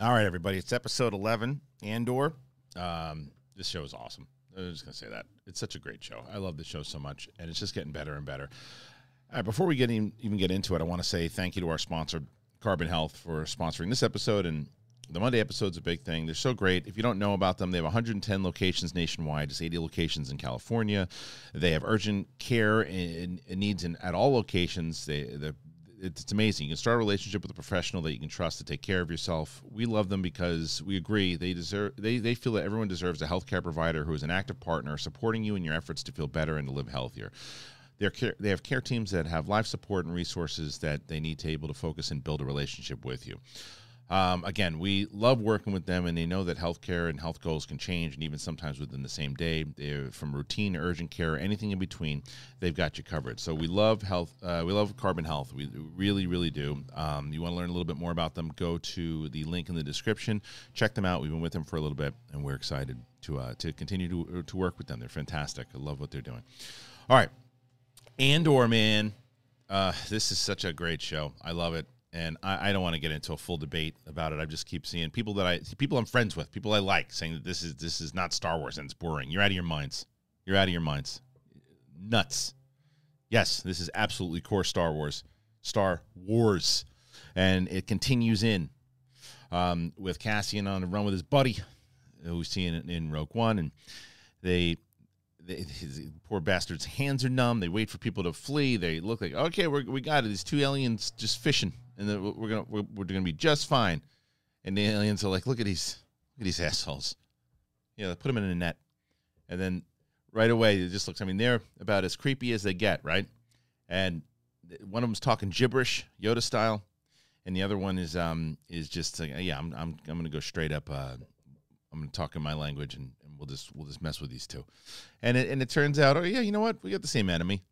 All right, everybody. It's episode 11, Andor. Um, this show is awesome. I'm just going to say that. It's such a great show. I love this show so much, and it's just getting better and better. All right, before we get in, even get into it, I want to say thank you to our sponsor, Carbon Health, for sponsoring this episode. And the Monday episode's a big thing. They're so great. If you don't know about them, they have 110 locations nationwide, just 80 locations in California. They have urgent care and, and needs in, at all locations. They, the it's amazing. You can start a relationship with a professional that you can trust to take care of yourself. We love them because we agree they deserve they, they feel that everyone deserves a healthcare provider who is an active partner supporting you in your efforts to feel better and to live healthier. They're care, they have care teams that have life support and resources that they need to be able to focus and build a relationship with you. Um, again, we love working with them, and they know that healthcare and health goals can change, and even sometimes within the same day. From routine, urgent care, anything in between, they've got you covered. So we love health. Uh, we love Carbon Health. We really, really do. Um, you want to learn a little bit more about them? Go to the link in the description. Check them out. We've been with them for a little bit, and we're excited to uh, to continue to to work with them. They're fantastic. I love what they're doing. All right, Andor, man. Uh, this is such a great show. I love it and I, I, don't want to get into a full debate about it. I just keep seeing people that I people I'm friends with, people I like, saying that this is this is not Star Wars and it's boring. You're out of your minds. You're out of your minds. Nuts. Yes, this is absolutely core Star Wars. Star Wars, and it continues in um, with Cassian on the run with his buddy, who we see in, in Rogue One, and they his poor bastard's hands are numb. They wait for people to flee. They look like okay, we're, we got it. These two aliens just fishing, and then we're gonna we're, we're gonna be just fine. And the aliens are like, look at these look at these assholes. Yeah, they put them in a net, and then right away it just looks. I mean, they're about as creepy as they get, right? And one of them's talking gibberish, Yoda style, and the other one is um is just like, yeah, I'm I'm I'm gonna go straight up. Uh, I'm gonna talk in my language and we'll just we'll just mess with these two, and it and it turns out, oh yeah, you know what, we got the same enemy.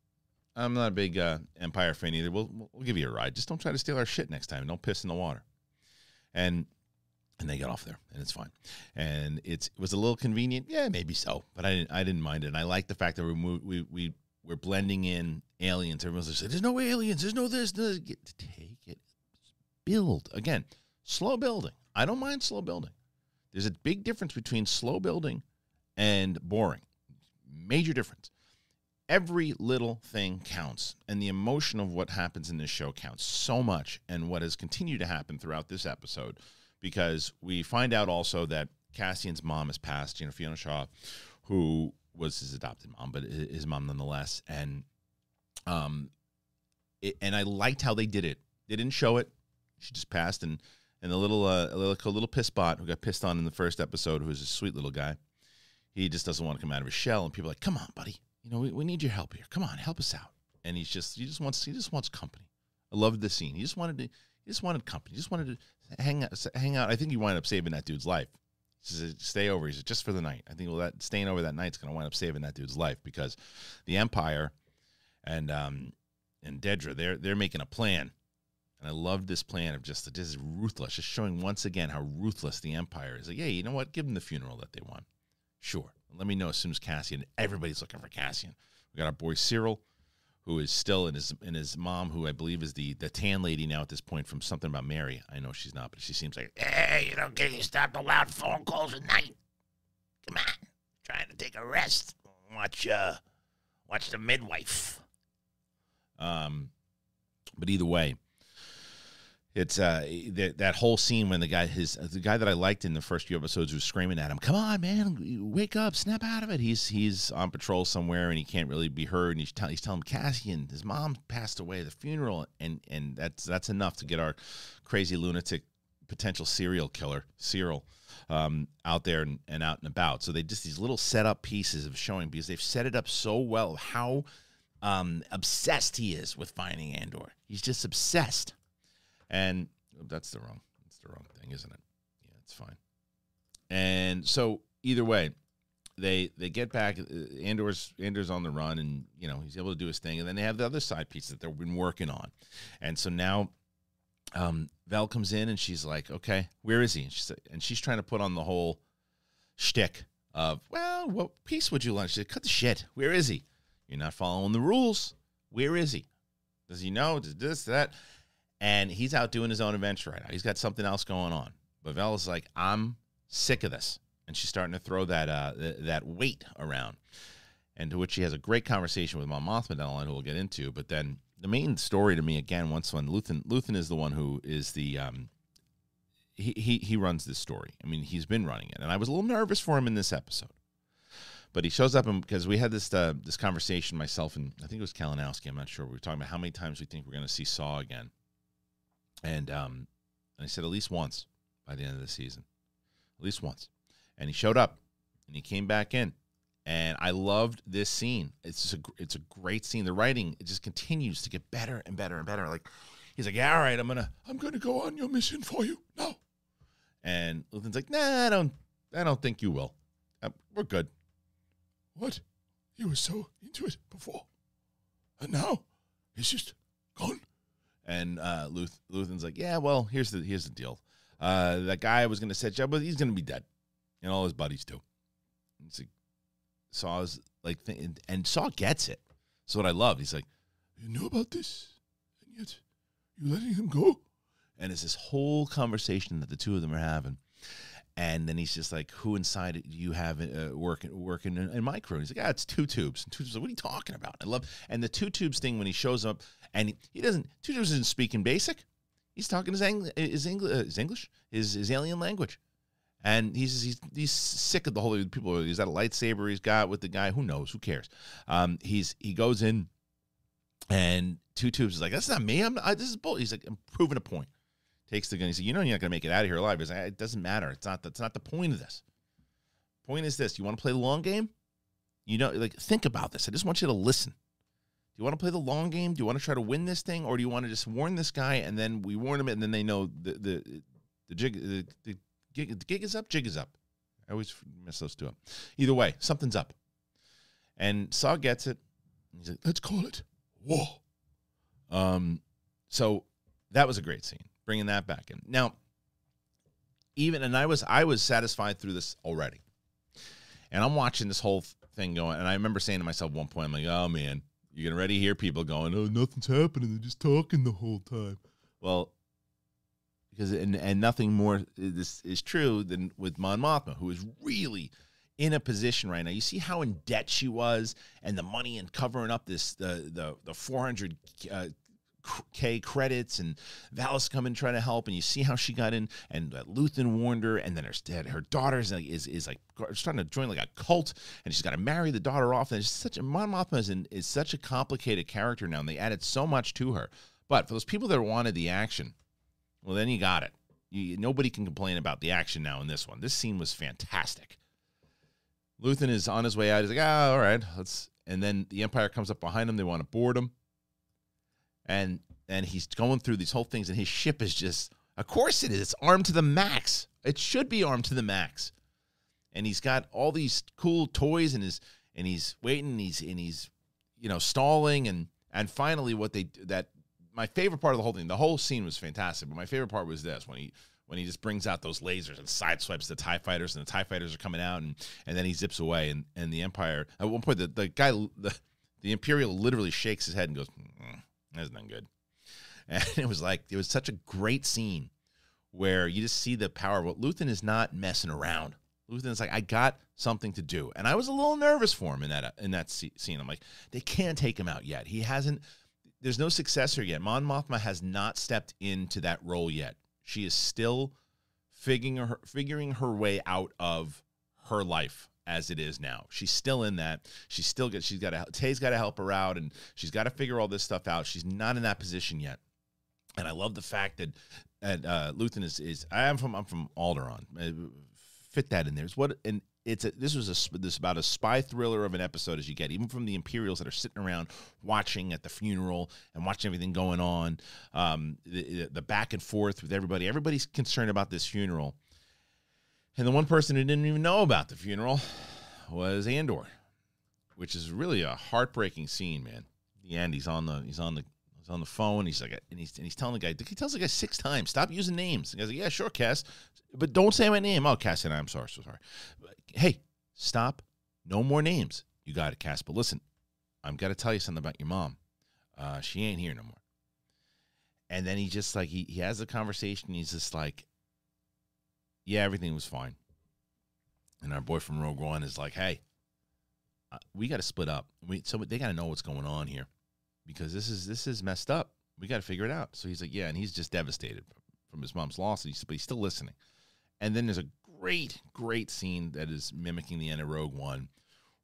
I'm not a big uh, Empire fan either. We'll we'll give you a ride. Just don't try to steal our shit next time. Don't piss in the water. And and they got off there, and it's fine. And it's it was a little convenient, yeah, maybe so, but I didn't I didn't mind it. And I like the fact that we we we we're blending in aliens. Everyone's like, "There's no aliens. There's no this." this. Get, take it, build again. Slow building. I don't mind slow building. There's a big difference between slow building and boring. Major difference. Every little thing counts, and the emotion of what happens in this show counts so much, and what has continued to happen throughout this episode, because we find out also that Cassian's mom has passed, you know, Fiona Shaw, who was his adopted mom, but his mom nonetheless, and um, it, and I liked how they did it. They didn't show it; she just passed, and and the little uh, a little, a little piss bot who got pissed on in the first episode, who's a sweet little guy he just doesn't want to come out of his shell. And people are like, come on, buddy. You know, we, we need your help here. Come on, help us out. And he's just, he just wants, he just wants company. I loved the scene. He just wanted to, he just wanted company. He just wanted to hang out, hang out. I think he wound up saving that dude's life. He said, stay over. He said, just for the night. I think well, that staying over that night's going to wind up saving that dude's life because the Empire and, um, and Dedra, they're, they're making a plan. And I loved this plan of just, this is ruthless, just showing once again how ruthless the Empire is. Like, yeah, you know what? Give them the funeral that they want. Sure. Let me know as soon as Cassian. Everybody's looking for Cassian. We got our boy Syril, who is still in his in his mom, who I believe is the the tan lady now at this point from something about Mary. I know she's not, but she seems like, hey, you know, can you stop the loud phone calls at night? Come on, trying to take a rest. Watch uh, watch the midwife. Um, but either way, it's uh that that whole scene when the guy his the guy that I liked in the first few episodes was screaming at him, "Come on, man, wake up, snap out of it." He's he's on patrol somewhere and he can't really be heard, and he's, tell, he's telling Cassian his mom passed away at the funeral, and and that's that's enough to get our crazy lunatic potential serial killer Syril um, out there and, and out and about. So they just these little setup pieces of showing because they've set it up so well how um, obsessed he is with finding Andor. He's just obsessed. And that's the wrong that's the wrong thing, isn't it? Yeah, it's fine. And so either way, they they get back. Uh, Andor's Andor's on the run, and you know he's able to do his thing. And then they have the other side piece that they've been working on. And so now, um, Vel comes in and she's like, "Okay, where is he?" And she's and she's trying to put on the whole shtick of, "Well, what piece would you like?" She said, "Cut the shit. Where is he? You're not following the rules. Where is he? Does he know? Does this that?" And he's out doing his own adventure right now. He's got something else going on. But Vala's like, I'm sick of this, and she's starting to throw that uh, th- that weight around. And to which she has a great conversation with Mon Mothma down who we'll get into. But then the main story to me again, once when Luthen Luthen is the one who is the um, he, he he runs this story. I mean, he's been running it, and I was a little nervous for him in this episode. But he shows up and because we had this uh, this conversation myself and I think it was Kalinowski. I'm not sure. We were talking about how many times we think we're going to see Saw again, and um, and I said at least once by the end of the season, at least once. And he showed up, and he came back in, and I loved this scene. It's a it's a great scene. The writing it just continues to get better and better and better. Like he's like, yeah, all right, I'm gonna I'm gonna go on your mission for you now. And Luthen's like, nah, I don't I don't think you will. Uh, we're good. What? He was so into it before. And now he's just gone. And uh, Luth- Luthen's like, yeah, well, here's the here's the deal. Uh, that guy I was going to set you up with, he's going to be dead, and all his buddies too. And it's like, Saw's like, th- and, and Saw gets it. So what I love, he's like, You know about this, and yet you're letting him go? and it's this whole conversation that the two of them are having. And then he's just like, "Who inside you have uh, working working in, in my crew?" And he's like, "Ah, it's two tubes." And two tubes, like, what are you talking about? I love and the two tubes thing when he shows up and he, he doesn't two tubes isn't speaking basic. He's talking his Ang- his English uh, his English his his alien language, and he's he's he's sick of the whole people. He's got a lightsaber he's got with the guy. Who knows? Who cares? Um, he's he goes in, and two tubes is like, "That's not me. I'm I, this is bull." He's like, "I'm proving a point." Takes the gun. He said, "You know, you're not going to make it out of here alive." He's like, "It doesn't matter. It's not. That's not the point of this. Point is this: you want to play the long game. You know, like think about this. I just want you to listen. Do you want to play the long game? Do you want to try to win this thing, or do you want to just warn this guy and then we warn him, and then they know the the the jig the, the gig the gig is up, jig is up. I always mess those two up. Either way, something's up. And Saw gets it. He's like, Let's call it war. um, so that was a great scene, bringing that back in. Now, even and I was I was satisfied through this already, and I'm watching this whole thing going, and I remember saying to myself one point, I'm like, oh man, you're gonna already hear people going, oh, Nothing's happening. They're just talking the whole time. well, because and and nothing more this is true than with Mon Mothma, who is really in a position right now. You see how in debt she was, and the money and covering up this the the the 400 uh, K credits, and Valis come in trying to help, and you see how she got in, and uh, Luthen warned her, and then her her daughter's like, is is like starting to join like a cult, and she's got to marry the daughter off, and it's such a Mon Mothma is, is such a complicated character now, and they added so much to her. But for those people that wanted the action, well, then you got it. You, nobody can complain about the action now in this one. This scene was fantastic. Luthen is on his way out. He's like, ah, all right, let's. And then the Empire comes up behind him. They want to board him, and and he's going through these whole things, and his ship is just, of course, it is. It's armed to the max. It should be armed to the max, and he's got all these cool toys, and his and he's waiting, and he's and he's, you know, stalling, and and finally, what they that my favorite part of the whole thing, the whole scene was fantastic, but my favorite part was this when he when he just brings out those lasers and sideswipes the TIE fighters, and the TIE fighters are coming out, and and then he zips away, and and the Empire at one point the, the guy the the Imperial literally shakes his head and goes, mm, "That's not good," and it was like it was such a great scene where you just see the power. What Luthen is not messing around. Luthen is like, I got something to do, and I was a little nervous for him in that in that scene. I'm like, they can't take him out yet. He hasn't. There's no successor yet. Mon Mothma has not stepped into that role yet. She is still figuring her figuring her way out of her life as it is now. She's still in that. She's still got. She's got to. Tay's got to help her out, and she's got to figure all this stuff out. She's not in that position yet. And I love the fact that, that uh, Luthen is is. I am from. I'm from Alderaan. Uh, Fit that in there. It's what and it's a, this was a this about a spy thriller of an episode as you get, even from the Imperials that are sitting around watching at the funeral and watching everything going on, um, the, the back and forth with everybody. Everybody's concerned about this funeral, and the one person who didn't even know about the funeral was Andor, which is really a heartbreaking scene, man. The end, he's on the he's on the he's on the phone. He's like, and he's and he's telling the guy. He tells the guy six times, "Stop using names." The guy's like, "Yeah, sure, Cass, but don't say my name." Oh, Cass, and I'm sorry, so sorry. Hey, stop. No more names. You got it, Cass. But listen, I'm to tell you something about your mom. Uh, she ain't here no more. And then he just like he he has a conversation. He's just like, yeah, everything was fine. And our boy from Rogue One is like, hey, uh, we got to split up. We so they got to know what's going on here because this is this is messed up. We got to figure it out. So he's like, yeah, and he's just devastated from his mom's loss, he's, but he's still listening. And then there's a great, great scene that is mimicking the end of Rogue One,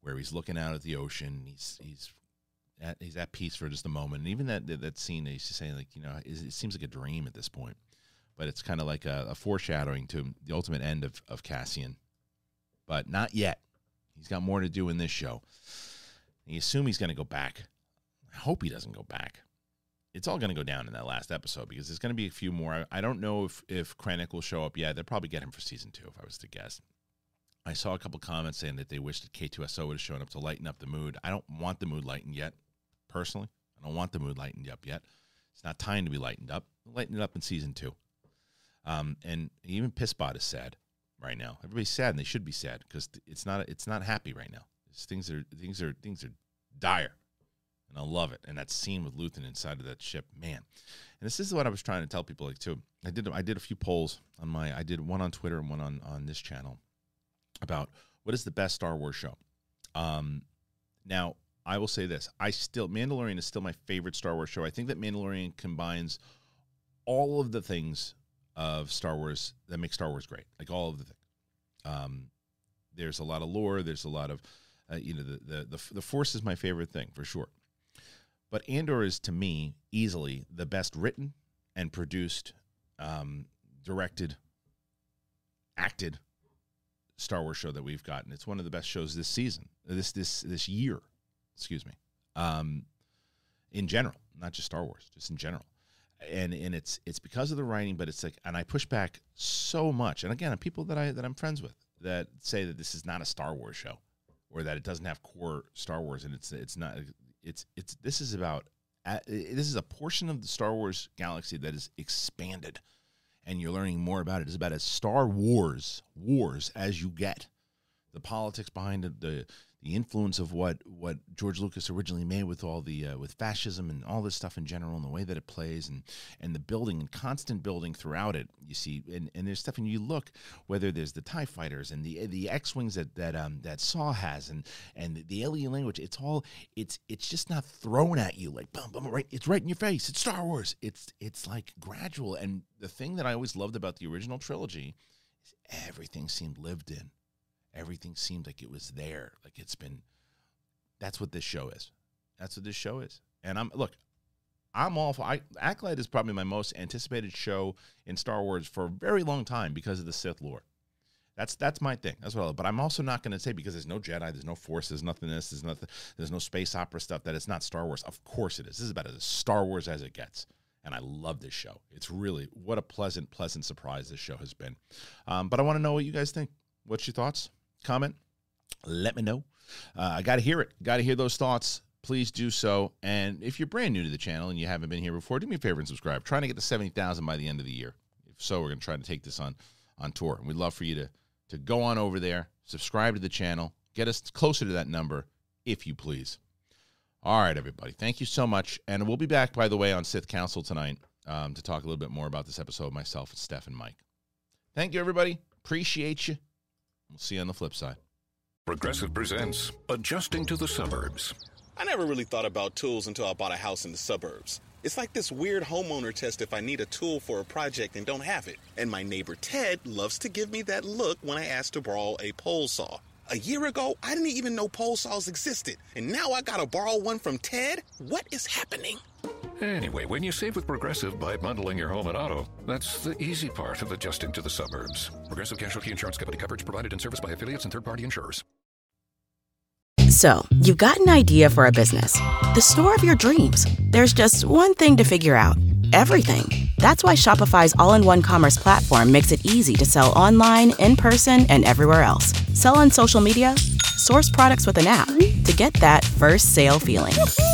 where he's looking out at the ocean. He's he's at, he's at peace for just a moment. And even that that, that scene, he's just saying like, you know, it, it seems like a dream at this point, but it's kind of like a, a foreshadowing to the ultimate end of of Cassian, but not yet. He's got more to do in this show. You assume he's going to go back. I hope he doesn't go back. It's all going to go down in that last episode because there's going to be a few more. I, I don't know if if Krennic will show up yet. They'll probably get him for season two, if I was to guess. I saw a couple comments saying that they wish that K2SO would have shown up to lighten up the mood. I don't want the mood lightened yet, personally. I don't want the mood lightened up yet. It's not time to be lightened up. Lighten it up in season two. Um, and even Pissbot is sad right now. Everybody's sad, and they should be sad because it's not it's not happy right now. It's, things are things are things are dire, and I love it. And that scene with Luthen inside of that ship, man. And this is what I was trying to tell people like too. I did I did a few polls on my I did one on Twitter and one on on this channel about what is the best Star Wars show. Um, now I will say this: I still Mandalorian is still my favorite Star Wars show. I think that Mandalorian combines all of the things of Star Wars that make Star Wars great, like all of the things. Um, there's a lot of lore. There's a lot of, uh, you know, the, the the the Force is my favorite thing for sure. But Andor is to me easily the best written and produced, um, directed, acted Star Wars show that we've gotten. It's one of the best shows this season, this this this year. Excuse me. Um, in general, not just Star Wars, just in general and and it's it's because of the writing, but it's like, and I push back so much. And again, people that I that I'm friends with that say that this is not a Star Wars show, or that it doesn't have core Star Wars, and it's it's not it's it's this is about uh, this is a portion of the Star Wars galaxy that is expanded, and you're learning more about it. It's about as Star Wars wars as you get, the politics behind it, the the influence of what what George Lucas originally made with all the uh, with fascism and all this stuff in general and the way that it plays and and the building and constant building throughout it you see. And, and there's stuff and you look whether there's the tie fighters and the the X-wings that that um that Saw has and and the alien language it's all it's it's just not thrown at you like boom boom right it's right in your face it's Star Wars it's it's like gradual. And the thing that I always loved about the original trilogy is everything seemed lived in everything seemed like it was there. Like it's been. That's what this show is. That's what this show is. And I'm look. I'm all for. I, Acolyte is probably my most anticipated show in Star Wars for a very long time because of the Sith lore. That's that's my thing. That's what. I. But I'm also not going to say because there's no Jedi, there's no Force, there's nothing. This, there's nothing. There's no space opera stuff. That it's not Star Wars. Of course it is. This is about as Star Wars as it gets. And I love this show. It's really what a pleasant, pleasant surprise this show has been. Um, but I want to know what you guys think. What's your thoughts? Comment, let me know. Uh, I got to hear it. Got to hear those thoughts. Please do so. And if you're brand new to the channel and you haven't been here before, do me a favor and subscribe. Trying to get to 70,000 by the end of the year. If so, we're going to try to take this on on tour. And we'd love for you to to go on over there, subscribe to the channel, get us closer to that number, if you please. All right, everybody. Thank you so much. And we'll be back, by the way, on Sith Council tonight um, to talk a little bit more about this episode, myself and Steph and Mike. Thank you, everybody. Appreciate you. We'll see you on the flip side. Progressive presents Adjusting to the Suburbs. I never really thought about tools until I bought a house in the suburbs. It's like this weird homeowner test if I need a tool for a project and don't have it. And my neighbor Ted loves to give me that look when I ask to borrow a pole saw. A year ago, I didn't even know pole saws existed. And now I gotta borrow one from Ted? What is happening? Anyway, when you save with Progressive by bundling your home and auto, that's the easy part of adjusting to the suburbs. Progressive Casualty Insurance Company coverage provided in service by affiliates and third party insurers. So, you've got an idea for a business, the store of your dreams. There's just one thing to figure out everything. That's why Shopify's all in one commerce platform makes it easy to sell online, in person, and everywhere else. Sell on social media source products with an app to get that first sale feeling.